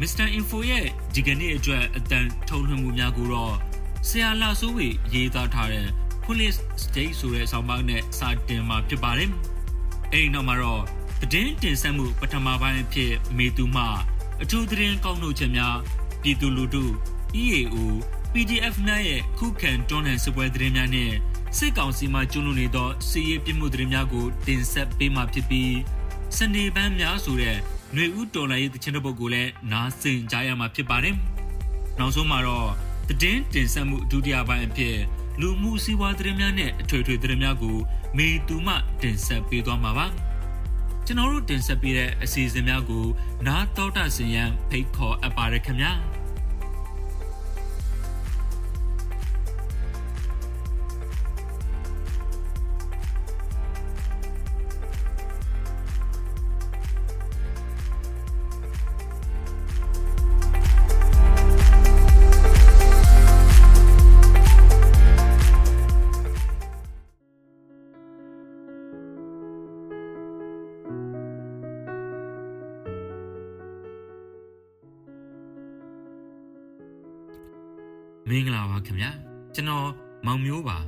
Mr. Info ရဲ့ဒီကနေ့အတွက်အတန်ထုတ်လွှင့်မှုများကိုတော့ဆရာလာဆိုးဝေရေးသားထားတဲ့ Police State ဆိုတဲ့ဆောင်းပါးနဲ့စာတင်မှာဖြစ်ပါတယ်။အဲဒီနောက်မှာတော့သတင်းတင်ဆက်မှုပထမပိုင်းအဖြစ်မေသူမှအထူးသတင်းကောက်နှုတ်ချက်များပြည်သူလူထု EAO PDF နဲ့ရဲ့ခုခံတွန်းလှန်စစ်ပွဲသတင်းများနဲ့စစ်ကောင်စီမှကျွလွန်နေသောစစ်ရေးပြမှုသတင်းများကိုတင်ဆက်ပေးမှာဖြစ်ပြီးစနေပန်းများဆိုတဲ့ ຫນွေဦးတော်လိုင်းရဲ့တခြင်းတစ်ပုဒ်ကိုလည်းနားဆင်ကြရမှာဖြစ်ပါတယ်။နောက်ဆုံးမှာတော့သတင်းတင်ဆက်မှုဒုတိယပိုင်းအဖြစ်လူမှုစီးပွားသတင်းများနဲ့အထွေထွေသတင်းများကိုမေတူမှတင်ဆက်ပေးသွားမှာပါ။ကျွန်တော်တို့တင်ဆက်ပေးတဲ့အစီအစဉ်များကိုနားတော်တာစင်ရန်ဖိတ်ခေါ်အပ်ပါရခင်ဗျာ။ မင်္ဂလာပါခင်ဗျာကျွန်တော်မောင်မျိုးပါ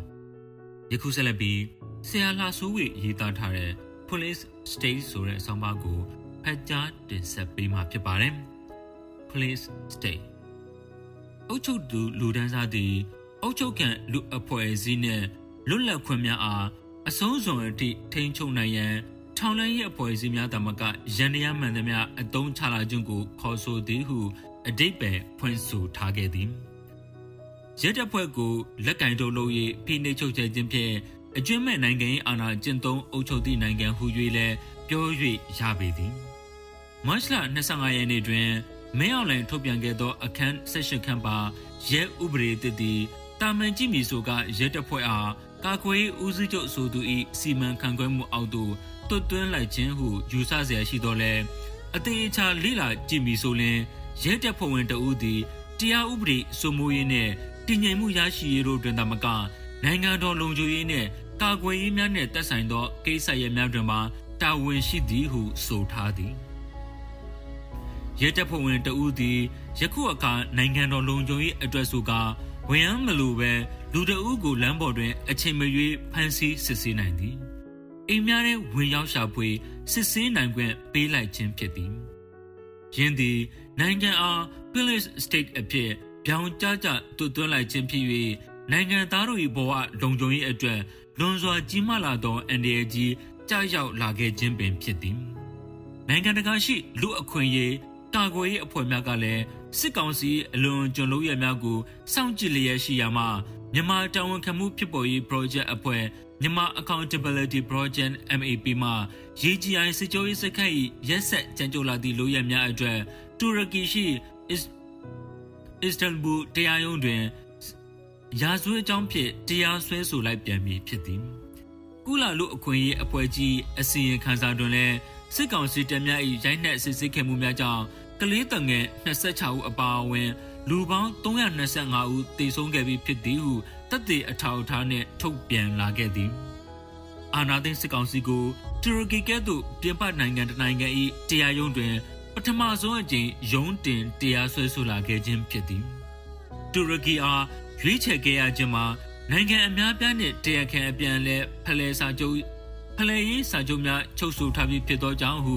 ယခုဆက်လက်ပြီးဆရာလှဆိုးဝေရေးသားထားတဲ့ Police State ဆိုတဲ့အဆောင်ပါကိုဖတ်ကြားတင်ဆက်ပေးမှာဖြစ်ပါတယ် Police State အုတ်ချုပ်သူလူဒန်းစားသည်အုတ်ချုပ်ကန်လူအဖွဲ့အစည်းနဲ့လွတ်လပ်ခွင့်များအားအဆုံးစွန်အထိထိန်းချုပ်နိုင်ရန်ထောင်လိုင်းရဲ့အဖွဲ့အစည်းများတမကရန်ရမှန်သမျှအတုံးချလာခြင်းကိုခေါ်ဆိုသည်ဟုအတိတ်ပဲဖွင့်ဆိုထားခဲ့သည် ရဲတပ်ဖွဲ့ကိုလက်ကင်ထုတ်လို့၍ဖိနှိပ်ချုပ်ချယ်ခြင်းဖြင့်အကျွမ်းမဲ့နိုင်ငံ၏အာဏာကျင့်သုံးအုပ်ချုပ်သည့်နိုင်ငံဟု၍လည်းပြော၍ရပေသည်မတ်လ25ရက်နေ့တွင်မင်းအောင်လှိုင်ထုတ်ပြန်ခဲ့သောအခန်း16ခန်းပါရဲဥပဒေတည်တည်တာမန်ကြည့်မီဆိုကရဲတပ်ဖွဲ့အားကာကွယ်ဦးစီးချုပ်ဆိုသူ၏စီမံခန့်ခွဲမှုအောက်သို့တွတ်သွင်းလိုက်ခြင်းဟုယူဆเสียရှိတော်လဲအသေးအချာလိလာကြည့်မီဆိုလင်ရဲတပ်ဖွဲ့ဝင်တဦးသည်တရားဥပဒေစိုးမိုးရေးနှင့် တည်ငြိမ်မှုရရှိရေးတို့တွင်သာမကနိုင်ငံတော်လုံခြုံရေးနှင့်ကာကွယ်ရေးများနှင့်သက်ဆိုင်သောကိစ္စရပ်များတွင်မှာတာဝန်ရှိသည်ဟုဆိုထားသည်ရဲတပ်ဖွဲ့ဝင်တဦးသည်ယခုအခါနိုင်ငံတော်လုံခြုံရေးအတွက်ဆိုကာဝန်ရမ်းမလိုပဲလူတအုပ်ကိုလမ်းပေါ်တွင် အချိန်မရွေးဖမ်းဆီးစစ်ဆေးနိုင်သည်အိမ်များထဲဝင်ရောက်ရှာဖွေစစ်ဆေးနိုင်ခွင့်ပေးလိုက်ခြင်းဖြစ်သည်ယင်းသည်နိုင်ငံအား Police State အဖြစ် ပြောင်းကြကြတွတ်သွင်းလိုက်ခြင်းဖြစ်၍နိုင်ငံသားတို့၏ဘဝလုံခြုံရေးအတွက်လွန်စွာကြီးမားလာသောအန်ဒီအကြီးကြောက်ရောက်လာခဲ့ခြင်းပင်ဖြစ်သည်နိုင်ငံတကာရှိလူအခွင့်အရေးတာကွယ်ရေးအဖွဲ့များကလည်းစစ်ကောင်စီအလွန်ကျွံလို့ရများကိုစောင့်ကြည့်လျက်ရှိရာမှာမြန်မာတာဝန်ခံမှုဖြစ်ပေါ်ရေး project အဖွဲ့မြန်မာ accountability project MAP မှ UGI စစ်ကြောရေးစခန်း၏ရက်ဆက်ကြံကြိုလာသည့်လိုရများအတွက်တူရကီရှိ အစ္စတန်ဘူတရားရုံးတွင်ရာဇဝတ်ကြောင်းဖြင့်တရားစွဲဆိုလိုက်ပြန်ပြီဖြစ်သည်ကုလာလူအခွင့်အရေးအဖွဲ့ကြီးအစီရင်ခံစာတွင်လည်းစစ်ကောင်စီတပ်များ၏ရိုက်နှက်စစ်ဆေးခဲ့မှုများကြောင့်ကလေးတငယ်26ဦးအပါအဝင် လူပေါင်း325ဦးသေဆုံးခဲ့ပြီးဖြစ်သည်ဟုတပ်သေးအထောက်အထားနှင့်ထုတ်ပြန်လာခဲ့သည်အာနာသိန်းစစ်ကောင်စီကိုတူရကီကဲ့သို့ပြင်ပနိုင်ငံတနိုင်ငံ၏တရားရုံးတွင် ပထမဆုံးအကြိမ်ရုံးတင်တရားစွဲဆိုလာခဲ့ခြင်းဖြစ်သည်တူရကီအားရွေးချယ်ခဲ့ရခြင်းမှာနိုင်ငံအများပြားနှင့်တရားခံအပြန်လဲဖလဲစာချုပ်ဖလဲရေးစာချုပ်များချုပ်ဆိုထားပြီးဖြစ်သောကြောင့်ဟု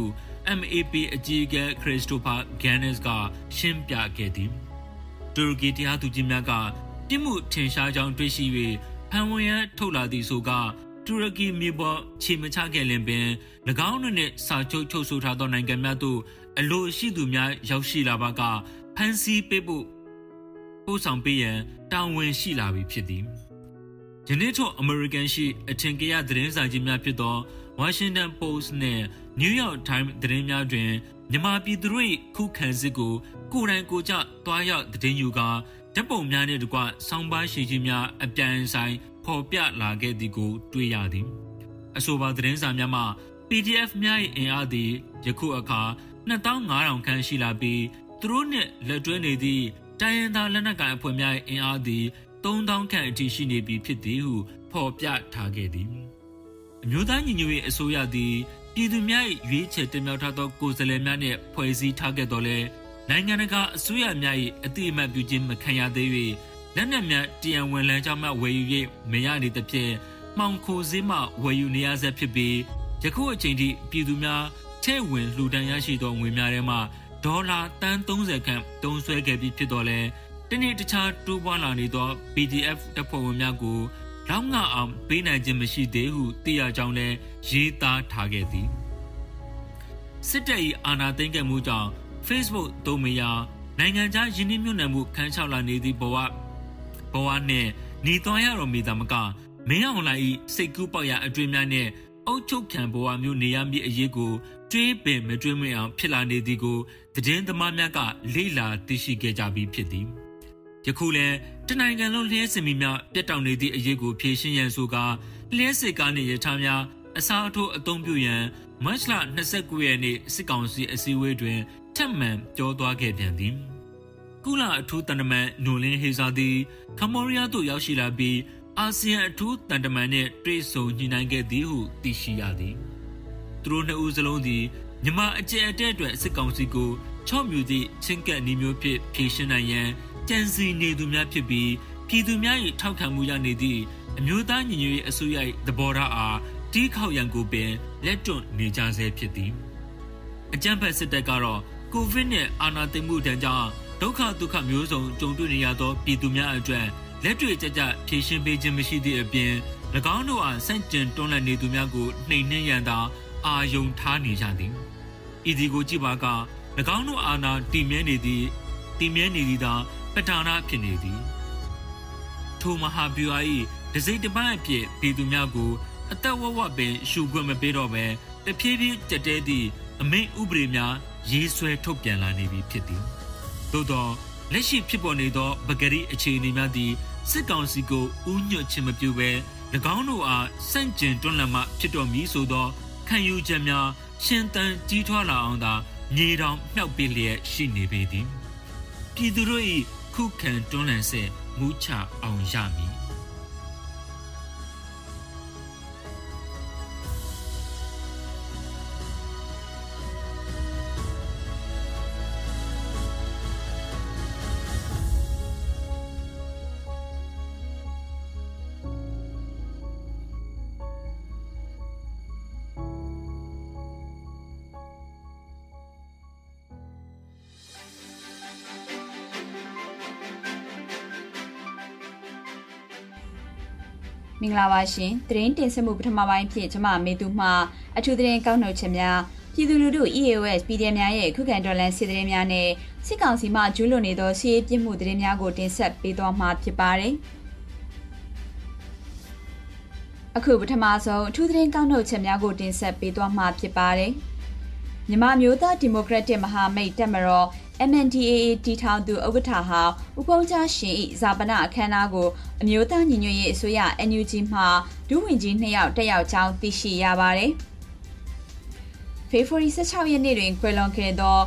MAP အကြီးအကဲခရစ္စတိုဖာဂန်နစ်ကရှင်းပြခဲ့သည်တူရကီတရားသူကြီးများကပြစ်မှုထင်ရှားကြောင်းတွေ့ရှိ၍ဖန်ဝင်ရန်ထုတ်လာသည့်ဆိုကတူရကီမြေပေါ်ခြေမချခဲ့လင်ပင်၎င်းတို့နှင့်စာချုပ်ချုပ်ဆိုထားသောနိုင်ငံများသို့ အလိုရှိသူများရောက်ရှိလာပါကဖန်စီပေးဖို့ပို့ဆောင်ပေးရန်တာဝန်ရှိလာပြီဖြစ်သည်ယနေ့ထုတ်အမေရိကန်ရှိအထင်ကရသတင်းစာကြီးများဖြစ်သော Washington Post နဲ့ New York Times သတင်းများတွင်မြန်မာပြည်သူတို့ခုခံစစ်ကိုကိုယ်တိုင်ကိုကြတွားရောက်သတင်းယူကာဓပုံများနှင့်တကွဆောင်းပါးရှိကြီးများအပြန်ဆိုင်ဖော်ပြလာခဲ့သည်ကို တွေ့ရသည်အဆိုပါသတင်းစာများမှာ PDF များ၏အင်အားသည်ယခုအခါ 2500ခန့်ရှိလာပြီးသူတို့နှင့်လက်တွဲနေသည့်တိုင်းရင်းသားလက်နက်ကိုင်အဖွဲ့များ၏အင်အားသည်3000ခန့်အထိရှိနေပြီဖြစ်သည်ဟုဖော်ပြထားခဲ့သည်အမျိုးသားညီညွတ်ရေးအစိုးရသည်ပြည်သူများ၏ရွေးချယ်တင်မြှောက်ထားသောကိုယ်စားလှယ်များနှင့်ဖွဲ့စည်းထားခဲ့တော်လဲနိုင်ငံတကာအစိုးရများ၏အတိအမှတ်ပြုခြင်းမခံရသေး၍လက်နက်များတရန်ဝင်လန်းကြောင်းမှဝယ်ယူ၍မရနေသဖြင့်မှောင်ခိုစည်းမှဝယ်ယူနေရဆဲဖြစ်ပြီးယခုအချိန်ထိပြည်သူများ ထဲဝင်လှူဒန်းရရှိသောငွေများထဲမှဒေါ်လာတန်း30ခန့်တုံးဆွဲခဲ့ပြီးဖြစ်တော်လဲတနေ့တခြားတိုးပွားလာနေသော PDF တပ်ဖွဲ့ဝင်များကိုလောက်ငါအောင်ပေးနိုင်ခြင်းမရှိသေးဟုသိရကြောင်းလည်းရေးသားထားခဲ့သည်စစ်တပ်၏အာဏာသိမ်းခဲ့မှုကြောင့် Facebook သုံးမရနိုင်ငံခြားယင်းနှမြုံနယ်မှုခန်းချောက်လာနေသည့်ဘဝဘဝနှင့်หนีသွားရတော်မူသာမကမင်းအောင်လှိုင်၏စိတ်ကူးပေါက်ရအတွင်းများနှင့်အုတ်ချုပ်ခံဘဝမျိုးနေရမည့်အရေးကို တွေးပင်မတွေးမအောင်ဖြစ်လာနေသည်ကိုသတင်းသမားများကလေ့လာသိရှိခဲ့ကြပြီးဖြစ်သည်ယခုလည်းတနိုင်ငံလုံးလျှဲစင်မီများပြတ်တောက်နေသည့်အရေးကိုဖြေရှင်းရန်ဆိုကာလျှဲစစ်ကားနှင့်ရထားများအစားအထိုးအသုံးပြုရန်မတ်လ29ရက်နေ့စစ်ကောင်စီအစည်းအဝေးတွင်ထက်မှန်ပြောသွားခဲ့ပြန်သည်ကုလအထူးတန်တမန်နိုလင်းဟေဇာသည်ကမ္ဘောဒီးယားသို့ရောက်ရှိလာပြီးအာဆီယံအထူးတန်တမန်နှင့်တွေ့ဆုံညှိနှိုင်းခဲ့သည်ဟုသိရှိရသည် သူတို့နှစ်ဦးစလုံးသည်မြမအကျဲအတဲအတွက်စစ်ကောင်စီကိုချော့မြူသည့်ချင်းကပ်နေမျိုးဖြစ်ဖြေရှင်းနိုင်ရန်ကြံစီနေသူများဖြစ်ပြီးပြည်သူများ၏ထောက်ခံမှုရနေသည့်အမျိုးသားညီညွတ်ရေးအစိုးရ၏သဘောထားအားတီးခေါက်ရန်ကိုပင်လက်တွန့်နေကြဆဲဖြစ်သည်အကြံဖက်စစ်တပ်ကတော့ကိုဗစ်နဲ့အာဏာသိမ်းမှုတန်းကြောင့်ဒုက္ခဒုက္ခမျိုးစုံကြုံတွေ့နေရသောပြည်သူများအတွက်လက်တွေ့ကြကြဖြေရှင်းပေးခြင်းမရှိသည့်အပြင်၎င်းတို့အားဆန့်ကျင်တွန်းလှန်နေသူများကိုနှိမ်နှင်းရန်သာ အာယုံထားနေကြသည်ဤဒီကိုကြည့်ပါက၎င်းတို့အာဏာတည်မြဲနေသည့်တည်မြဲနေသည်သာပဌာနာဖြစ်နေသည်ထိုမဟာဗျူဟာ၏ဒစိမ့်တပိုင်းအဖြစ်ပြည်သူများကို အသက်ဝဝပင်ရှုခွင့်မပေးတော့ဘဲတဖြည်းဖြည်းကြက်တဲသည့်အမိန့်ဥပဒေများရေးဆွဲထုတ်ပြန်လာနေပြီဖြစ်သည်သို့သောလက်ရှိဖြစ်ပေါ်နေသောပဂရိအခြေအနေများသည်စစ်ကောင်စီကိုဥညွတ်ခြင်းမပြုဘဲ၎င်းတို့အားစန့်ကျင်တွန်းလှန်မှဖြစ်တော်မူဆိုသော ခံယူချက်များရှင်သန်ကြီးထွားလာအောင်သာမြေတောင်မြှောက်ပစ်လျက်ရှိနေပေသည်ပြည်သူတို့၏ခုခံတွန်းလှန်စေမူးချအောင်ရမည် မင်္ဂလာပါရှင်သတင်းတင်ဆက်မှုပထမပိုင်းဖြင့်ကျွန်မမေသူမှအထူးသတင်းကောက်နှုတ်ချက်များပြည်သူလူထု EAOS PDF များရဲ့ခုခံတော်လှန်စစ်သတင်းများနဲ့စစ်ကောင်စီမှကျူးလွန်နေသောစီးရေးပြစ်မှုသတင်းများကိုတင်ဆက်ပေးသွားမှာဖြစ်ပါတယ်အခုပထမဆုံးအထူးသတင်းကောက်နှုတ်ချက်များကိုတင်ဆက်ပေးသွားမှာဖြစ်ပါတယ်မြန်မာမျိုးသားဒီမိုကရက်တစ်မဟာမိတ်တက်မတော် MNDAA တီထောင်သူဥက္ကဋ္ဌဟာဥပုံချရှင်၏ဇာပနအခမ်းအနားကိုအမျိုးသားညီညွတ်ရေးအစိုးရ NUG မှဒုဝန်ကြီးနှစ်ယောက်တက်ရောက်ကြောင်းသိရှိရပါတယ်။ဖေဖော်ဝါရီ16ရက်နေ့တွင်ခွေလွန်ခဲ့သော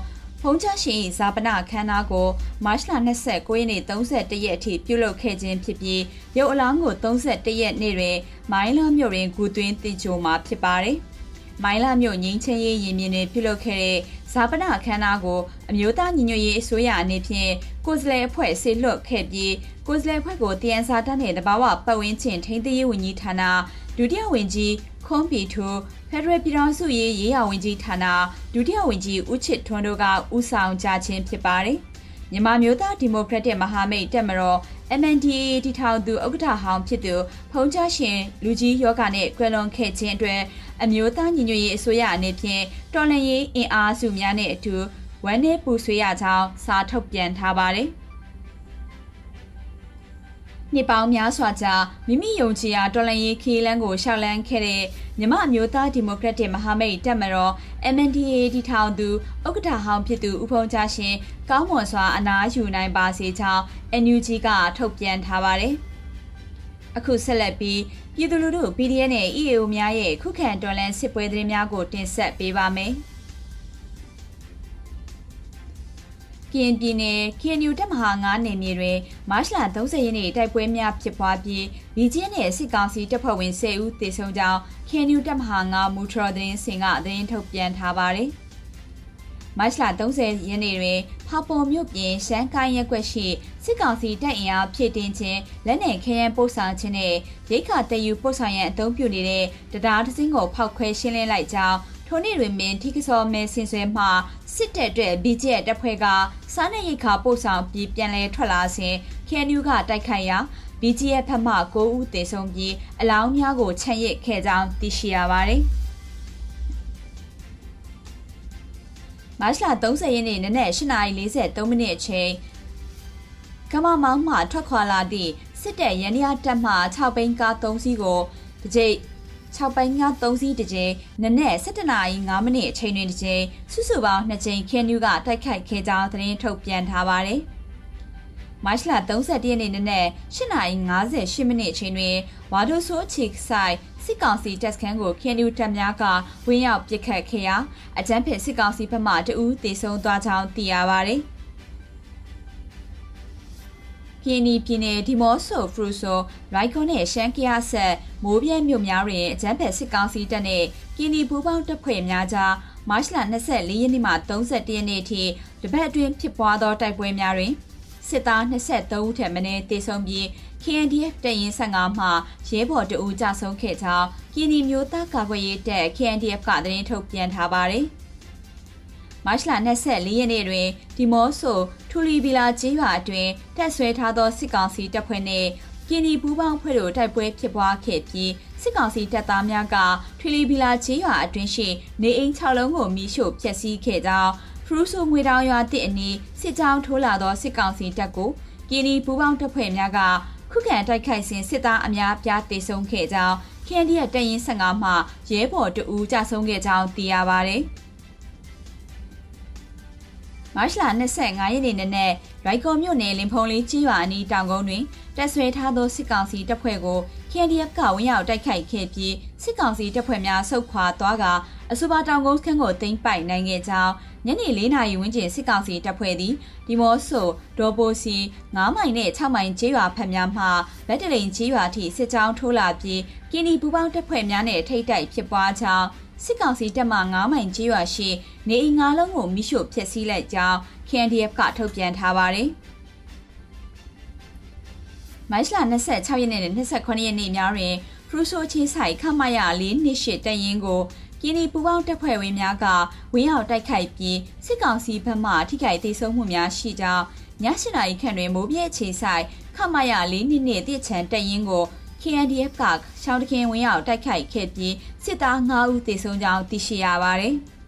ဖုံးချရှင်ဇာပနအခမ်းအနားကိုမတ်လ29ရက်နေ့31ရက်အထိပြုလုပ်ခဲ့ခြင်းဖြစ်ပြီးရုပ်အလောင်းကို31ရက်နေ့တွင်မိုင်းလာမြို့တွင်ဂူသွင်းတည်ကြိုမှာဖြစ်ပါတယ်။ မိုင်းလာမြို့ငင်းချင်းရေးရင်မြင်တွင်ပြုလုပ်ခဲ့တဲ့ဇာပနအခမ်းအနားကိုအမျိုးသားညီညွတ်ရေးအစိုးရအနေဖြင့်ကိုယ်စားလှယ်အဖွဲ့ဆေလွတ်ခဲ့ပြီးကိုယ်စားလှယ်အဖွဲ့ကိုတည်န်စာတတ်တဲ့တဘာဝပတ်ဝန်းကျင်ထိန်းသိမ်းရေးဝန်ကြီးဌာနဒုတိယဝန်ကြီးခွန်ပီထူဖက်ဒရယ်ပြည်ထောင်စုရေးရေးရာဝန်ကြီးဌာနဒုတိယဝန်ကြီးဦးချစ်ထွန်းတို့ကဦးဆောင်ကြခြင်းဖြစ်ပါတယ်။ မြန်မာမျိုးသားဒီမိုကရက်တစ်မဟာမိတ်တက်မတော် MNDAA တီထောင်သူဥက္ကဋ္ဌဟောင်းဖြစ်သူဖုံးချရှင်လူကြီးယောဂနဲ့ကွယ်လွန်ခဲ့ခြင်းအတွက်အမျိုးသားညီညွတ်ရေးအစိုးရအနေဖြင့်တော်လှန်ရေးအင်အားစုများနဲ့အတူဝမ်းနည်းပူဆွေးရကြောင်းစာထုတ်ပြန်ထားပါတယ်။ နှစ်ပေါင်းများစွာကြာမိမိယုံကြည်ရာတော်လှန်ရေးခီးလန်းကိုရှောက်လန်းခဲ့တဲ့မြမအမျိုးသားဒီမိုကရက်တစ်မဟာမိတ်တပ်မတော် MNDAA တီထောင်သူဥက္ကဋ္ဌဟောင်းဖြစ်သူဦးဖုံးချရှင်ကောင်းမွန်စွာအနားယူနိုင်ပါစေကြောင်း NUG ကထုတ်ပြန်ထားပါတယ်။အခုဆက်လက်ပြီးပြည်သူလူထု PDF နဲ့ EAO များရဲ့ခုခံတော်လှန်စစ်ပွဲသတင်းများကိုတင်ဆက်ပေးပါမယ်။ ကရင်ပြည်နယ် KNU တပ်မဟာ9နယ်မြေတွင်မတ်လ30ရက်နေ့တိုက်ပွဲများဖြစ်ပွားပြီးဗီဂျင်းနယ်စစ်ကောင်စီတပ်ဖွဲ့ဝင်10ဦးသေဆုံးကြောင်း KNU တပ်မဟာ9မူထရသတင်းစင်ကသတင်းထုတ်ပြန်ထားပါတယ်။မတ်လ30ရက်နေ့တွင်ဖာပေါ်မြို့ပြင်ရှမ်းကိုင်းရက်ွက်ရှိစစ်ကောင်စီတပ်အင်အားဖြည့်တင်ခြင်းလက်နက်ခဲယမ်းပို့ဆောင်ခြင်းနဲ့ရိတ်ခါတယူပို့ဆောင်ရန်အသုံးပြုနေတဲ့တရားတစင်းကိုဖောက်ခွဲရှင်းလင်းလိုက်ကြောင်း ထိုနေ့တွင်ပင်ထိကစောမဲဆင်ဆွဲမှစစ်တပ်အတွက် BGF တပ်ဖွဲ့ကစားနပ်ရိက္ခာပို့ဆောင်ပြီးပြန်လည်ထွက်လာစဉ် KNU ကတိုက်ခိုက်ရာ BGF ဖက်မှ9ဦးသေဆုံးပြီးအလောင်းများကိုချန်ရစ်ခဲ့ကြောင်းသိရှိရပါတယ်။မတ်လ30ရက်နေ့နနက်8:43မိနစ်အချိန်ကမမောင်းမှထွက်ခွာလာသည့်စစ်တပ်ရန်ရတပ်မှ6ဘိန်းကား3စီးကိုတကြိတ် 6ပိုင်းငါ3စီးတစ်ကြိမ်နနက်7:05မိနစ်အချိန်တွင်တစ်ကြိမ်စုစုပေါင်း2ကြိမ်ခင်းနျူးကတိုက်ခိုက်ခဲ့ကြောင်းသတင်းထုတ်ပြန်ထားပါတယ်။မတ်လ31ရက်နေ့နနက်8:58မိနစ်အချိန်တွင်ဝါဒိုဆိုးချီဆိုင်စစ်ကောင်စီတပ်စခန်းကိုခင်းနျူးတပ်များကဝင်းရောက်ပစ်ခတ်ခဲ့ရာအကြမ်းဖက်စစ်ကောင်စီဘက်မှတအူးတေဆုံးသွားကြောင်းသိရပါတ ယ်။ကင်းနီပြည်နယ်ဒီမော့ဆိုဖရူဆိုရိုက်ကွန်နဲ့ရှမ်းကရဆက်မိုးပြဲမြို့များတွင်အကြမ်းဖက်စစ်ကောင်စီတပ်နဲ့ကင်းနီပူးပေါင်းတပ်ဖွဲ့များကြားမတ်လ24ရက်နေ့မှ31ရက်နေ့ထိတပတ်အတွင်းဖြစ်ပွားသောတိုက်ပွဲများတွင်စစ်သား23ဦးထက်မနည်းတေဆုံးပြီး KNDF တရင်15မှရဲဘော်တအူးကြဆုံးခဲ့ကြောင်းကင်းနီမျိုးသားကာကွယ်ရေးတပ် KNDF ကသတင်းထုတ်ပြန်ထားပါတယ်။ မတ်လ24ရက်နေ့တွင်ဒီမော့ဆိုထူလီဘီလာကျေးရွာအတွင်းတက်ဆွဲထားသောစစ်ကောင်စီတပ်ဖွဲ့နှင့်ကင်းဒီပူးပေါင်းဖွဲ့တို့တိုက်ပွဲဖြစ်ပွားခဲ့ပြီးစစ်ကောင်စီတပ်သားများကထရီလီဘီလာကျေးရွာအတွင်းရှိနေအိမ်6လုံးကိုမိရှို့ဖျက်ဆီးခဲ့ကြောင်းဖရူဆိုငွေတောင်ရွာတစ်အနီးစစ်ကြောင်းထိုးလာသောစစ်ကောင်စီတပ်ကိုကင်းဒီပူးပေါင်းတပ်ဖွဲ့များကခုခံတိုက်ခိုက်စဉ်စစ်သားအများပြားတေဆုံးခဲ့ကြောင်းခန်ဒီရတရင်15မှရဲဘော်တအူးကြဆုံးခဲ့ကြောင်းသိရပါဗျ။ မတ်လ25ရက်နေ့နနက်ရိုက်ကော်မြို့နယ်လင်ဖုံလေးကြီးရွာအနီးတောင်ကုန်းတွင်တပ်ဆွဲထားသောစစ်ကောင်စီတပ်ဖွဲ့ကို KNDF ကဝင်ရောက်တိုက်ခိုက်ခဲ့ပြီးစစ်ကောင်စီတပ်ဖွဲ့များဆုတ်ခွာသွားကအဆိုပါတောင်ကုန်းစခန်းကိုသိမ်းပိုက်နိုင်ခဲ့ကြောင်းညနေ၄နာရီဝန်းကျင်စစ်ကောင်စီတပ်ဖွဲ့သည်ဒီမော့ဆိုဒေါ်ပိုစီ9မိုင်နဲ့6မိုင်ကျေးရွာဖက်များမှဗက်တလိန်ကျေးရွာထိစစ်ကြောင်းထိုးလာပြီးကင်းဒီပူပေါင်းတပ်ဖွဲ့များနဲ့ထိတ်တိုက်ဖြစ်ပွားကြောင်း စစ်ကောင်စီတပ်မှ9မိုင်ကြီးရွာရှိနေအိမ်၅လုံးကိုမိရှို့ဖျက်ဆီးလိုက်ကြောင်း KNDF ကထုတ်ပြန်ထားပါတယ်။မတ်လ26ရက်နေ့နဲ့29ရက်နေ့များတွင်ဖရူဆိုချင်းဆိုင်ခမရ၄နှစ်ရှိတရင်ကိုကင်းဒီပူပေါင်းတပ်ဖွဲ့ဝင်များကဝင်းအောင်တိုက်ခိုက်ပြီးစစ်ကောင်စီဘက်မှထိခိုက်ဒေဆုံးမှုများရှိကြောင်းည၈နာရီခန့်တွင်မိုးပြဲခြေဆိုင်ခမရ၄နှစ်နဲ့တည့်ချန်တရင်ကို KNDF ကရှောင်းတခင်ဝင်ရောက်တိုက်ခိုက်ခဲ့ပြီးစစ်သား9ဦးသေဆုံးကြောင်းသိရှိရပါတယ်။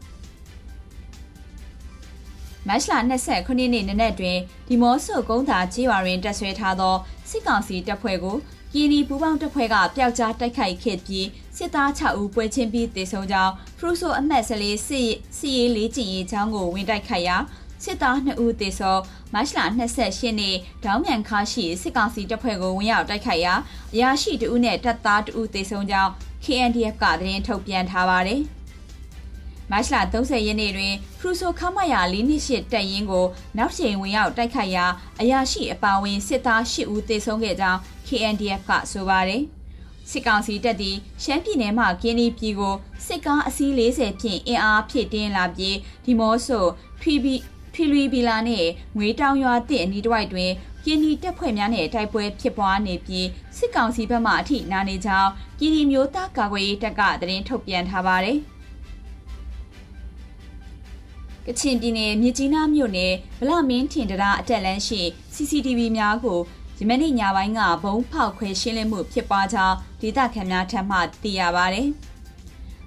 မတ်လ29ရက်နေ့နနက်တွင်ဒီမော့ဆိုကုန်းသာကြီးရွာတွင်တပ်ဆွဲထားသောစစ်ကောင်စီတပ်ဖွဲ့ကိုကီနီပူပေါင်းတပ်ဖွဲ့ကပျောက်ကြားတိုက်ခိုက်ခဲ့ပြီးစစ်သား6ဦးပွဲချင်းပြီးသေဆုံးကြောင်းဖရူဆိုအမှတ်14စစ်စစ်ရေးလေးကျင်ရေးချောင်းကိုဝင်တိုက်ခိုက်ရာ စစ်သား2ဦးသေဆုံးမတ်လ28ရက်နေ့ဒေါင်းမြန်ခါရှိစစ်ကောင်စီတပ်ဖွဲ့ကိုဝင်ရောက်တိုက်ခိုက်ရာအရာရှိ2ဦးနဲ့တပ်သား2ဦးသေဆုံးကြောင်း KNDF ကသတင်းထုတ်ပြန်ထားပါတယ်။မတ်လ30ရက်နေ့တွင်ခရူဆိုခမရ၄နှစ်ရှိတပ်ရင်းကိုနောက်ချိန်ဝင်ရောက်တိုက်ခိုက်ရာအရာရှိအပါအဝင်စစ်သား8ဦးသေဆုံးခဲ့ကြောင်း KNDF ကဆိုပါတယ်။စစ်ကောင်စီတပ်သည်ရှမ်းပြည်နယ်မှကင်းဒီပြည်ကိုစစ်ကားအစီး40ဖြင့်အင်အားဖြည့်တင်းလာပြီးဒီမော့ဆိုထွီဘီဖီ လွီဘီလာနဲ့ငွေတောင်ရွာတစ်အနီးတစ်ဝိုက်တွင်ကင်းဒီတပ်ဖွဲ့များနဲ့တိုက်ပွဲဖြစ်ပွားနေပြီးစစ်ကောင်စီဘက်မှအထိနာနေကြောင်းကင်းဒီမျိုးသားကာကွယ်ရေးတပ်ကသတင်းထုတ်ပြန်ထားပါတယ်။ကချင်ပြည်နယ်မြစ်ကြီးနားမြို့နယ်ဗလမင်းထင်တရာအတက်လန်းရှိ CCTV များကိုယမနေ့ညပိုင်းကဘုံဖောက်ခွဲရှင်းလင်းမှုဖြစ်ပွားကြောင်းဒေသခံများထံမှသိရပါဗျ။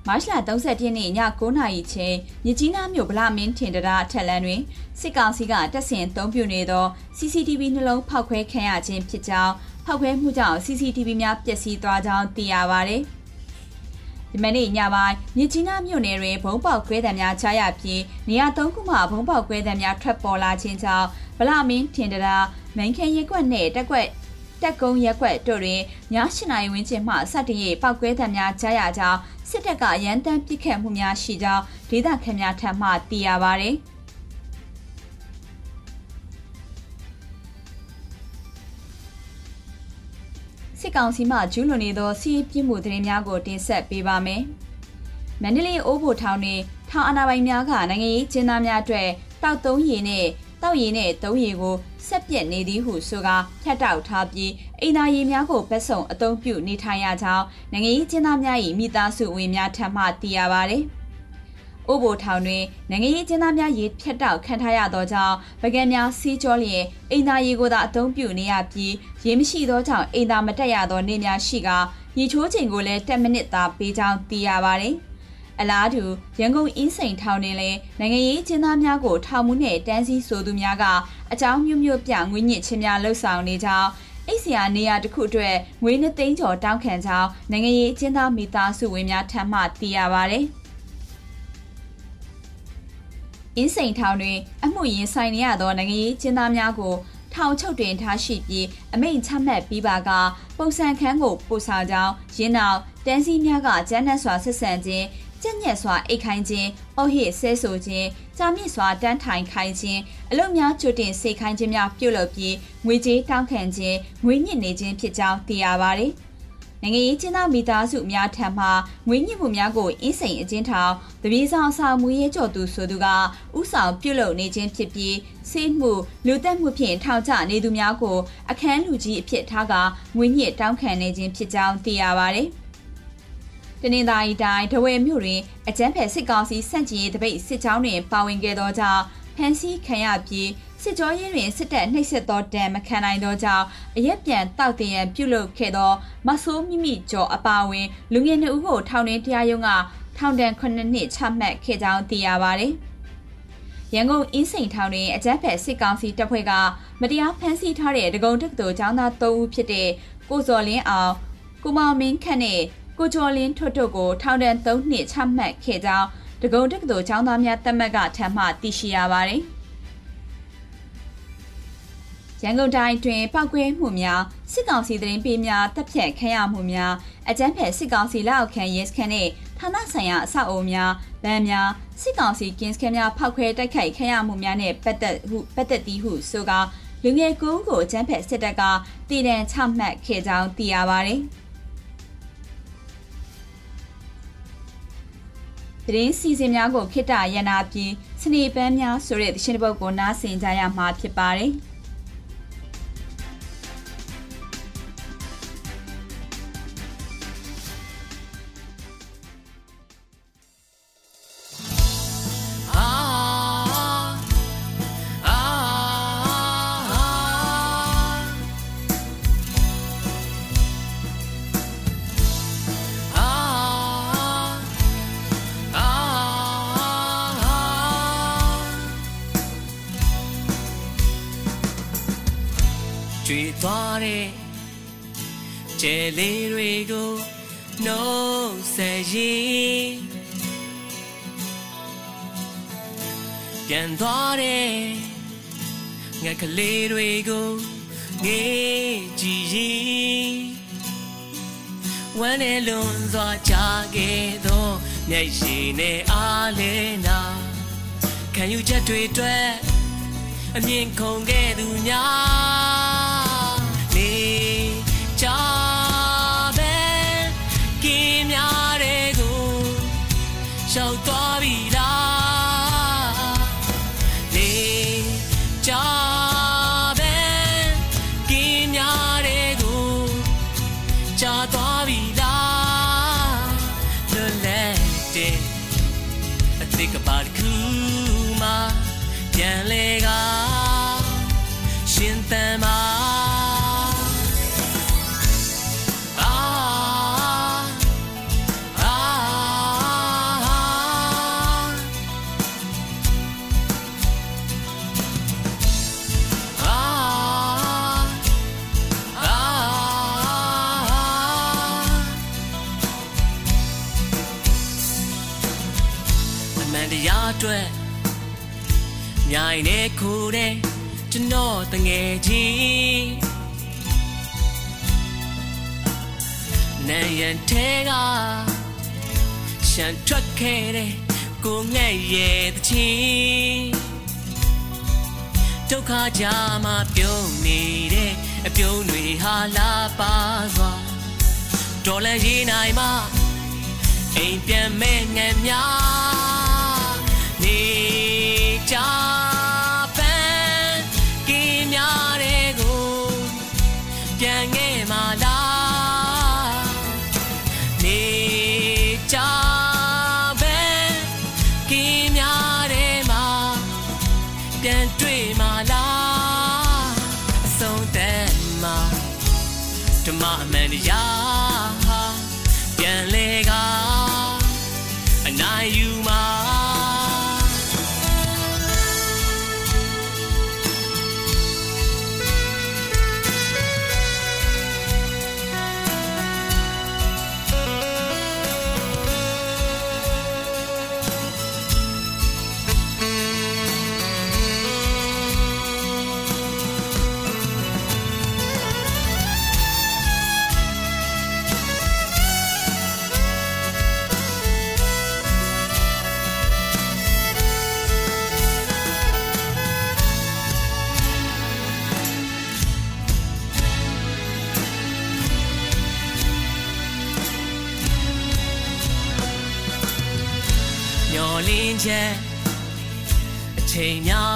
မတ်လ30ရက်နေ့ည9:00နာရီချိန်မြကြီးနားမြို့ဗလာမင်းထင်တရာထက်လန်းတွင်စစ်ကောင်စီကတပ်ဆင်အုံပြုနေသော CCTV နှလုံးဖောက်ခွဲခံရခြင်းဖြစ်ကြောင်းဖောက်ခွဲမှုကြောင့် CCTV များပျက်စီးသွားကြောင်းသိရပါတယ်။ဒီမနေ့ညပိုင်းမြစ်ကြီးနားမြို့နယ်တွင်ဘုံပေါက်ကွဲသံများကြားရပြီးနေရာသုံးခုမှဘုံပေါက်ကွဲသံများထွက်ပေါ်လာခြင်းကြောင့်ဗလာမင်းထင်တရာမန်ခဲရက်ကွက်နှင့်တက်ကွက်တက်ကုန်းရက်ကွက်တို့တွင်ည8နာရီဝန်းကျင်မှစတင်၍ပောက်ကွဲသံများကြားရကြောင်း စစ်တပ်ကရန်တမ်းပစ်ခတ်မှုများရှိကြောင်းဒေသခံများထံမှသိရပါသည်။စစ်ကောင်စီမှကျူးလွန်နေသောစီးပြစ်မှုသတင်းများကိုတင်ဆက်ပေးပါမယ်။မန္တလေးအိုးဘိုထောင်တွင်ထောင်အာဏာပိုင်များကနိုင်ငံရေးကျင်းသားများအတွက်တောက်သုံးရည်နဲ့ တောက်ရည်နဲ့သုံးရည်ကိုဆက်ပြက်နေသည်ဟုဆိုကာဖြတ်တောက်ထားပြီးအိမ်သာရည်များကိုပတ်စုံအသုံးပြုနေထိုင်ရကြောင်းနိုင်ငံရေးကျင်းသားများ၏မိသားစုဝင်များထံမှသိရပါသည်။အိုဘိုထောင်တွင်နိုင်ငံရေးကျင်းသားများရေဖြတ်တောက်ခံထားရသောကြောင့်ပကံများစီးကြောလျင်အိမ်သာရေကိုသာအသုံးပြုနေရပြီးရေမရှိသောကြောင့်အိမ်သာမတက်ရသောနေများရှိကရေချိုးချိန်ကိုလည်း10မိနစ်သာပေးကြောင်းသိရပါတယ်။ အလားတူရန်ကုန်အင်းစိန်ထောင်တွင်လည်းနိုင်ငံရေးကျင်းသားများကိုထောင်မှုနှင့်တန်းစည်းဆိုသူများကအကြောင်းမျိုးမျိုးပြငွေညစ်ချင်းများလှုပ်ဆောင်နေကြောင်းအိစီယာနေရာတစ်ခုအတွက်ငွေနှစ်သိန်းကျော်တောင်းခံကြောင်းနိုင်ငံရေးကျင်းသားမိသားစုဝင်များထံမှသိရပါဗျ။အင်းစိန်ထောင်တွင် အမှုရင်ဆိုင်နေရသောနိုင်ငံရေးကျင်းသားများကိုထောင်ချုပ်တွင်ထားရှိပြီးအမိန့်ချမှတ်ပြီးပါကပုံစံခန်းကိုပို့ဆောင်ကြောင်းရင်းနောက်တန်းစီများကကျန်းနှက်စွာဆက်ဆံခြင်း ကြက်ညက်စွာအိတ်ခိုင်းခြင်းအော်ဟစ်ဆဲဆိုခြင်းကြာမြင့်စွာတန်းထိုင်ခိုင်းခြင်းအလုပ်များကြိုတင်စိတ်ခိုင်းခြင်းများပြုလုပ်ပြီးငွေကြေးတောင်းခံခြင်းငွေညစ်နေခြင်းဖြစ်ကြောင်းသိရပါတယ်။နိုင်ငံရေးကျင်းသားမိသားစုများထံမှငွေညှစ်မှုများကိုအင်းစိန်အကျဉ်းထောင်တပည့်ဆောင်ဆောင်မူရေးကြော်သူဆိုသူကဥဆောင်ပြုလုပ်နေခြင်းဖြစ်ပြီးဆေးမှုလူသက်မှုဖြင့်ထောင်ချနေသူများကိုအခန်းလူကြီးအဖြစ်ထားကငွေညှစ်တောင်းခံနေခြင်းဖြစ်ကြောင်းသိရပါတယ်။ တနင်္သာရီတိုင်းဒဝဲမြို့တွင်အကြမ်းဖက်စစ်ကောင်စီစန့်ကျင်ရေးတပိတ်စစ်ကြောင်းတွင်ပါဝင်ခဲ့သောကြောင့်ဖမ်းဆီးခံရပြီးစစ်ကြောရေးတွင်စစ်တပ်နှိပ်စက်သောတံမခံနိုင်သောကြောင့်အရက်ပြန်တောက်တင်ရန်ပြုလုပ်ခဲ့သောမဆိုးမိမိကျော်အပါဝင်လူငယ်နှစ်ဦးကိုထောင်တွင်တရားရုံးကထောင်ဒဏ်9နှစ်ချမှတ်ခဲ့ကြောင်းသိရပါသည်ရန်ကုန်အင်းစိန်ထောင်တွင်အကြမ်းဖက်စစ်ကောင်စီတပ်ဖွဲ့ကမတရားဖမ်းဆီးထားတဲ့ဒဂုံတက္ကသိုလ်ကျောင်းသား3ဦးဖြစ်တဲ့ကိုစော်လင်းအောင်ကိုမောင်မင်းခန့်နဲ့ ကိုကျော်လင်းထွတ်တို့ကိုထောင်ဒဏ်3နှစ်ချမှတ်ခဲ့ကြောင်းဒဂုံတက္ကသိုလ်ကျောင်းသားများတက်မှတ်ကထံမှသိရှိရပါတယ်။ရန်ကုန်တိုင်းတွင်ပောက်ကွဲမှုများစစ်ကောင်စီသတင်းပေးများတပ်ဖြတ်ခံရမှုများအကြမ်းဖက်စစ်ကောင်စီလက်အောက်ခံရဲစခန်းနှင့်ဌာနဆိုင်ရာအဆောက်အအုံများဗန်များစစ်ကောင်စီကင်းစခန်းများဖောက်ခွဲတိုက်ခိုက်ခံရမှုများနှင့်ပတ်သက်ဟုပတ်သက်သည်ဟုဆိုကာလူငယ်ကိုကိုအကြမ်းဖက်စစ်တပ်ကတည်တံချမှတ်ခဲ့ကြောင်းသိရပါသည် သတင်းစီစဉ်များကိုခိတ္တရနာပြီးစနေပန်းများဆိုတဲ့သရှင်တစ်ပုတ်ကိုနားဆင်ကြရမှာဖြစ်ပါတယ်။ ကျွေသွားတဲ့ကျဲလေးတွေကိုနှုတ်ဆက်ရင်ပြန်သွားတဲ့ငါကလေးတွေကိုငေးကြည့်ရင်ဝမ်းနဲ့လွန်စွာချခဲ့သောမျက်ရှိနဲ့အားလဲနာခံယူချက်တွေအတွက်အမြင်ခုန်ခဲ့သူများမှ မြိုင်နေခိုးတဲ့ကျွန်တော်တငယ်ချင်းနိုင်ရန်ထဲကရှန်ထွက်ခဲ့တဲ့ကိုငဲ့ရဲ့တချင်းဒုက္ခကြမှာပြုံးနေတဲ့အပြုံးတွေဟာလာပါစွာဒေါ်လာရေးနိုင်မှာအိမ်ပြန်မဲ့ငယ်များ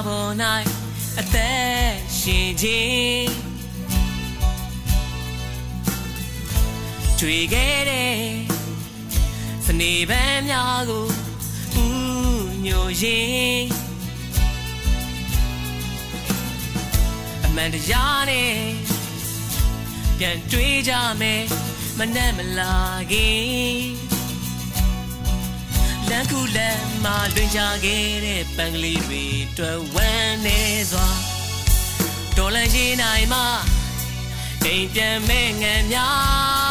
ပေါ်၌အသက်ရှင်ခြင်းတွေ့ခဲ့တဲ့စနေပန်းများကိုဦးညိုရင်အမှန်တရားနဲ့ပြန်တွေ့ကြမယ်မနဲ့မလာခင် လမ်းခုလမ်းမှာလွင်ကြခဲ့တဲ့ပန်းကလေးတွေတွေ့ဝမ်းနေစွာဒေါ်လာရေးနိုင်မှအိမ်ပြန်မဲ့ငယ်များ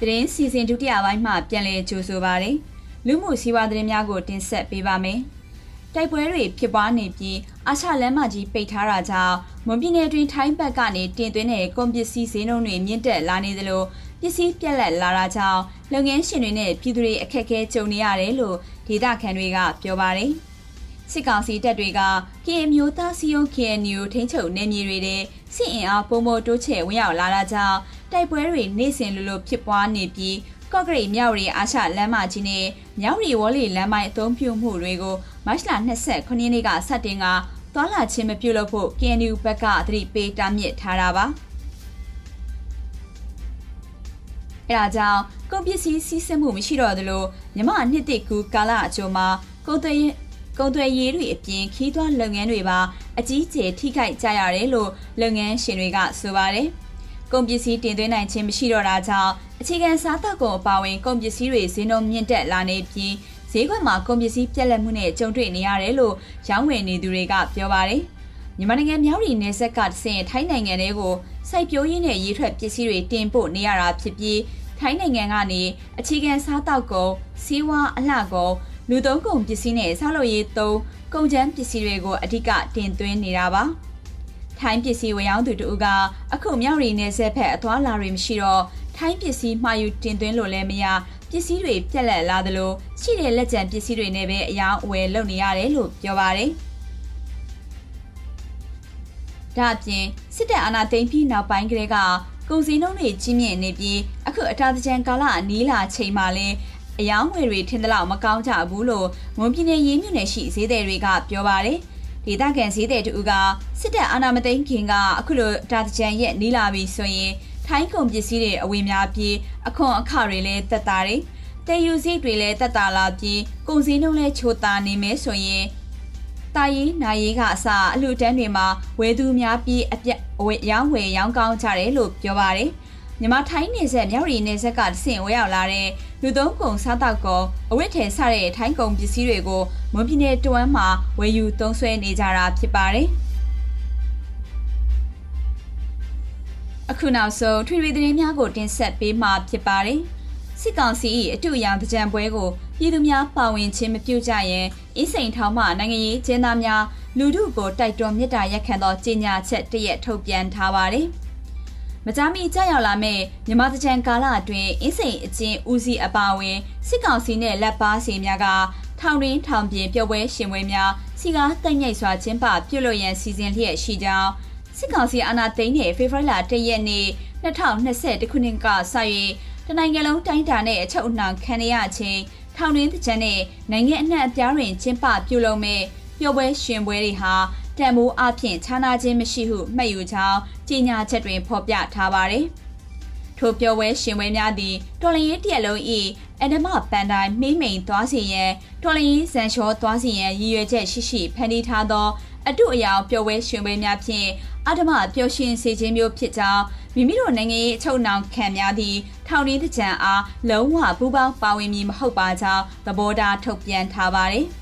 သတင်းစီစဉ်ဒုတိယပိုင်းမှပြန်လည်ကြိုဆိုပါရယ်လူမှုစီးပွားသတင်းများကိုတင်ဆက်ပေးပါမယ်တိုက်ပွဲတွေဖြစ်ပွားနေပြီးအာရှလမ်းမကြီးပိတ်ထားတာကြောင့်မွန်ပြည်နယ်တွင်ထိုင်းဘက်ကနေတင်သွင်းတဲ့ကုန်ပစ္စည်းဈေးနှုန်းတွေမြင့်တက်လာနေသလိုပစ္စည်းပြက်လက်လာတာကြောင့်လုပ်ငန်းရှင်တွေနဲ့ပြည်သူတွေအခက်အခဲကြုံနေရတယ်လို့ဒေသခံတွေကပြောပါတယ်စစ်ကောင်စီတပ်တွေကကရင်မျိုးသားစီယုံ KNU ထိန်းချုပ်နယ်မြေတွေထဲစစ်အင်အားပုံမတိုးချဲ့ဝင်ရောက်လာတာကြောင့် တိုက်ပွဲတွေနေ့စဉ်လိုလိုဖြစ်ပွားနေပြီးကော့ဂရိတ်မြောက်ရီအာရှလမ်းမကြီးနဲ့မြောက်ရီဝေါ်လီလမ်းမိုင်းအသုံးပြုမှုတွေကိုမတ်လ29ရက်နေ့ကစတင်ကသွာလာခြင်းမပြုလုပ်ဖို့ KNU ဘက်ကသတိပေးတားမြစ်ထားတာပါအဲဒါကြောင့်ကုန်ပစ္စည်းစီးဆင်းမှုမရှိတော့သလိုမြမနှစ်တိကူကာလအကျိုးမှာကုန်သွယ်ကုန်သွယ်ရေးတွေအပြင်ခီးသွွားလုပ်ငန်းတွေပါအကြီးအကျယ်ထိခိုက်ကြရတယ်လို့လုပ်ငန်းရှင်တွေကဆိုပါတယ်။ ကုန်ပစ္စည်းတင်သွင်းနိုင်ခြင်းမရှိတော့တာကြောင့်အခြေခံစားသောက်ကုန်အပါအဝင်ကုန်ပစ္စည်းတွေဈေးနှုန်းမြင့်တက်လာနေပြီးဈေးကွက်မှာကုန်ပစ္စည်းပြက်လက်မှုနဲ့ကြုံတွေ့နေရတယ်လို့ရောင်းဝယ်နေသူတွေကပြောပါတယ်။မြန်မာနိုင်ငံမြောက်ရီနယ်စပ်ကတဆင့်ထိုင်းနိုင်ငံတွေကိုစိုက်ပျိုးရေးနဲ့ရေထွက်ပစ္စည်းတွေတင်ပို့နေရတာဖြစ်ပြီးထိုင်းနိုင်ငံကနေအခြေခံစားတောက်ကုန်စီးဝါးအလှကုန်လူသုံးကုန်ပစ္စည်းနဲ့ဆောက်လုပ်ရေးသုံးကုန်ကျန်းပစ္စည်းတွေကိုအဓိကတင်သွင်းနေတာပါ ထိုင်းပစ္စည်းဝယ်ရောင်းသူတို့ကအခုမြောက်ရီနယ်ဆက်ဖက်အသွားလာတွေမရှိတော့ထိုင်းပစ္စည်းမှာယူတင်သွင်းလို့လည်းမရပစ္စည်းတွေပြက်လက်လာသလိုရှိတဲ့လက်ကျန်ပစ္စည်းတွေနဲ့ပဲအယောင်းအဝယ်လုပ်နေရတယ်လို့ပြောပါတယ်ဒါအပြင်စစ်တပ်အာဏာသိမ်းပြီးနောက်ပိုင်းကလေးကကုန်စည်နှုန်းတွေကြီးမြင့်နေပြီးအခုအတားတကြံကာလအနီးလာချိန်မှာလဲအယောင်းငွေတွေထင်သလောက်မကောင်းကြဘူးလို့မွန်ပြည်နယ်ရေးမြို့နယ်ရှိဈေးသည်တွေကပြောပါတယ်။ ဒေသခံဈေးသည်တူကစစ်တပ်အာဏာမသိမ်းခင်ကအခုလိုတာတကြံရဲ့နီးလာပြီဆိုရင်ထိုင်းကုန်ပစ္စည်းတွေအဝေးများပြီးအခွန်အခတွေလည်းတက်တာတယ်။တည်ယူစည်းတွေလည်းတက်တာလာပြီးကုန်စည်နှုန်းလည်းချိုတာနေမယ်ဆိုရင်တာရေးနာရေးကအစအလှတန်းတွေမှာဝယ်သူများပြီးအပြက်ဝယ်ရောင်းဝယ်ရောင်းကောင်းကြတယ်လို့ပြောပါတယ်။ မြန်မာထိုင်းနေဆက်မြောက်ရီနေဆက်ကတဆင့်ဝဲရောက်လာတဲ့လူသုံးကုန်စားတောက်ကုန်အဝတ်ထည်စတဲ့ထိုင်းကုန်ပစ္စည်းတွေကိုမွန်ပြည်နယ်တဝမ်းမှာဝယ်ယူသုံးစွဲနေကြတာဖြစ်ပါတယ်။အခုနောက်ဆုံးထွေထွေသတင်းများကိုတင်ဆက်ပေးမှာဖြစ်ပါတယ်။စစ်ကောင်စီ၏အတူရောင်တကြံပွဲကိုပြည်သူများပါဝင်ခြင်းမပြုကြရင်အင်းစိန်ထောင်မှနိုင်ငံရေးကျင်းသားများလူထုကိုတိုက်တွန်းမြစ်တာရက်ခံသောကြေညာချက်တရက်ထုတ်ပြန်ထားပါတယ်။ မကြမီကြောက်ရောက်လာမဲ့မြမတကြံကာလအတွင်းအင်းစိန်အချင်းဦးစီးအပါဝင်စစ်ကောင်စီနဲ့လက်ပါစီများကထောင်ရင်းထောင်ပြင်ပြုတ်ပွဲရှင်ပွဲများစီကားတိတ်ငိတ်စွာကျင်းပပြုတ်လို့ရန်စီစဉ်လျက်ရှိကြောင်းစစ်ကောင်စီအာဏာသိမ်းတဲ့ဖေဖော်ဝါရီလ၁ရက်နေ့2021ခုနှစ်ကစ၍တနိုင်ငံလုံးတိုင်းတာနဲ့အချုပ်အနှောင်ခံရခြင်းထောင်ရင်းတကြံနဲ့နိုင်ငံအနှံ့အပြားတွင်ကျင်းပပြုလုပ်မဲ့ပျော်ပွဲရှင်ပွဲတွေဟာ တန်မိုးအဖြစ်ခြားနာခြင်းမရှိဟုမှတ်ယူကြောင်းကြေညာချက်တွင်ဖော်ပြထားပါတယ်။ထိုပျော်ပွဲရှင်ပွဲများသည်တော်လရင်တရက်လုံး၏အနမပန်တိုင်းမိမ့်မိန်သွားစီရန်တော်လရင်ဇန်လျှောသွားစီရန်ရည်ရွယ်ချက်ရှိရှိဖန်တီးထားသောအတုအယောင်ပျော်ပွဲရှင်ပွဲများဖြင့်အဓမ္မပျော်ရွှင်စေခြင်းမျိုးဖြစ်ကြောင်းမိမိတို့နိုင်ငံရေးအချုပ်နှောင်ခံများသည့်ထောင်ရင်းတကြံအားလုံးဝပူးပေါင်းပါဝင်မည်မဟုတ်ပါကြောင်းသဘောထားထုတ်ပြန်ထားပါတယ်။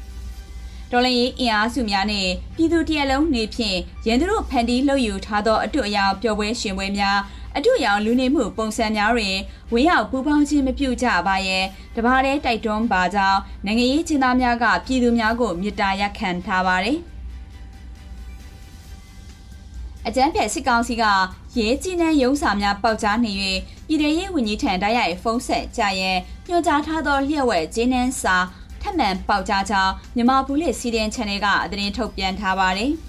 တော်လရင်အင်အားစုများနဲ့ပြည်သူတရက်လုံးနေဖြင့်ရန်သူတို့ဖန်တီးလှုပ်ယူထားသောအတုအယောင်ပျော်ပွဲရှင်ပွဲများအတုရောင်လူနေမှုပုံစံများတွင်ဝင်းရောက်ပူပေါင်းခြင်းမပြုကြပါရဲ့တပါးတည်းတိုက်တွန်းပါကြောင်းနိုင်ငံရေးချင်းသားများကပြည်သူများကိုမြစ်တာရက်ခံထားပါတယ်။အကြမ်းဖက်စစ်ကောင်စီကရဲကြီးနှန်းရုံးစာများပေါက်ကြားနေ၍ပြည်ထရေးဝန်ကြီးထံတိုက်ရိုက်ဖုန်းဆက်ကြရဲညွှန်ကြားထားသောလျှက်ဝဲဂျင်းနှန်းစာ ထပ်မံပေါက်ကြားကြောင်းမြန်မာဘူးလစ်စီဒန် channel ကသတင်းထုတ်ပြန်ထားပါတယ်။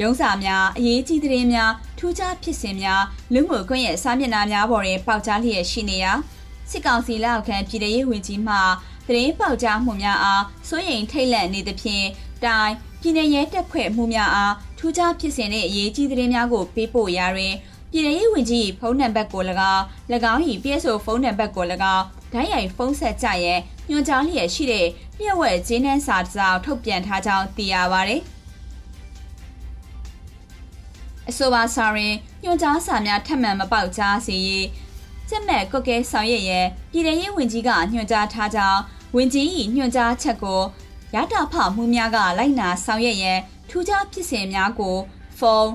ရုံးစာများအရေးကြီးသတင်းများထူးခြားဖြစ်စဉ်များလူမှုကွန်ရက်စာမျက်နှာများပေါ်တွင်ပေါက်ကြားလျက်ရှိနေရာစစ်ကောင်စီလက်အောက်ခံပြည်ထရေးဝန်ကြီးမှသတင်းပေါက်ကြားမှုများအားစိုးရိမ်ထိတ်လန့်နေသဖြင့်တိုင်းပြည်내ရဲတပ်ဖွဲ့မှုများအားထူးခြားဖြစ်စဉ်တဲ့အရေးကြီးသတင်းများကိုပေးပို့ရာတွင်ပြည်내ရေးဝန်ကြီးဖုန်းနံပါတ်ကို၎င်း၎င်း၏ပြည်ဆိုဖုန်းနံပါတ်ကို၎င်း နိုင်ရိုင်ဖုံးဆက်ကြရန်ညွှန်ကြားလျက်ရှိတဲ့မြက်ဝက်ဂျင်းနှန်းစာတစ်စောင်ထုတ်ပြန်ထားကြောင်းသိရပါဗျ။အဆိုပါစာရင်ညွှန်ကြားစာများထပ်မံမပေါက်ကြားစေရေးကျက်မဲ့ကုတ်ကဲဆောင်ရွက်ရန်ပြည်ထရေးဝန်ကြီးကညွှန်ကြားထားကြောင်းဝန်ကြီး၏ညွှန်ကြားချက်ကိုရတာဖမှုများကလိုက်နာဆောင်ရွက်ရန်ထူးခြားဖြစ်စဉ်များကိုဖုန်း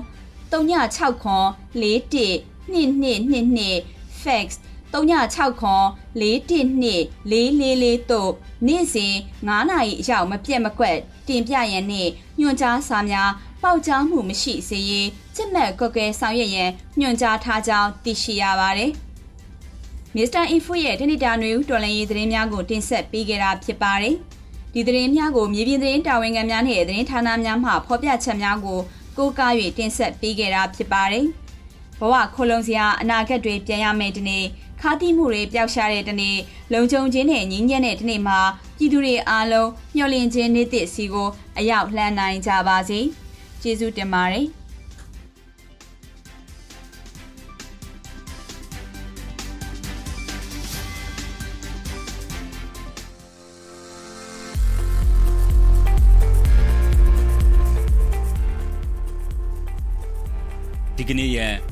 3969 412222 fax 09 369 412 444တို့နေ့စဉ်9နာရီအရောက်မပြတ်မကွက် တင်ပြရန်နှင့်ညွှန်ကြားစာများပေါက်ကြားမှုမရှိစေရေးစစ်မှတ်ကွက်ကွဲဆောင်ရွက်ရန်ညွှန်ကြားထားကြောင်းသိရှိရပါသည်မစ္စတာအီဖူရဲ့တနစ်တာနွေဦးတော်လည်ရေးသတင်းများကိုတင်ဆက်ပေးခဲ့တာဖြစ်ပါတယ်။ဒီသတင်းများကိုမြေပြင်သတင်းတာဝန်ခံများနဲ့သတင်းဌာနများမှဖော်ပြချက်များကိုကိုးကား၍တင်ဆက်ပေးခဲ့တာဖြစ်ပါတယ်။ဘဝခိုလုံစရာအနာဂတ်တွေပြန်ရမယ်ဒီနေ့ ခါတိမှုတွေပျောက်ရှားတဲ့ဒီနေ့လုံခြုံခြင်းနဲ့ငြင်းညံ့တဲ့ဒီနေ့မှာပြည်သူတွေအားလုံးမျှော်လင့်ခြင်းနေ့သစ်စီကိုအရောက်လှမ်းနိုင်ကြပါစေ။ကျေးဇူးတင်ပါတယ်။။ဒီကနေ့ရဲ့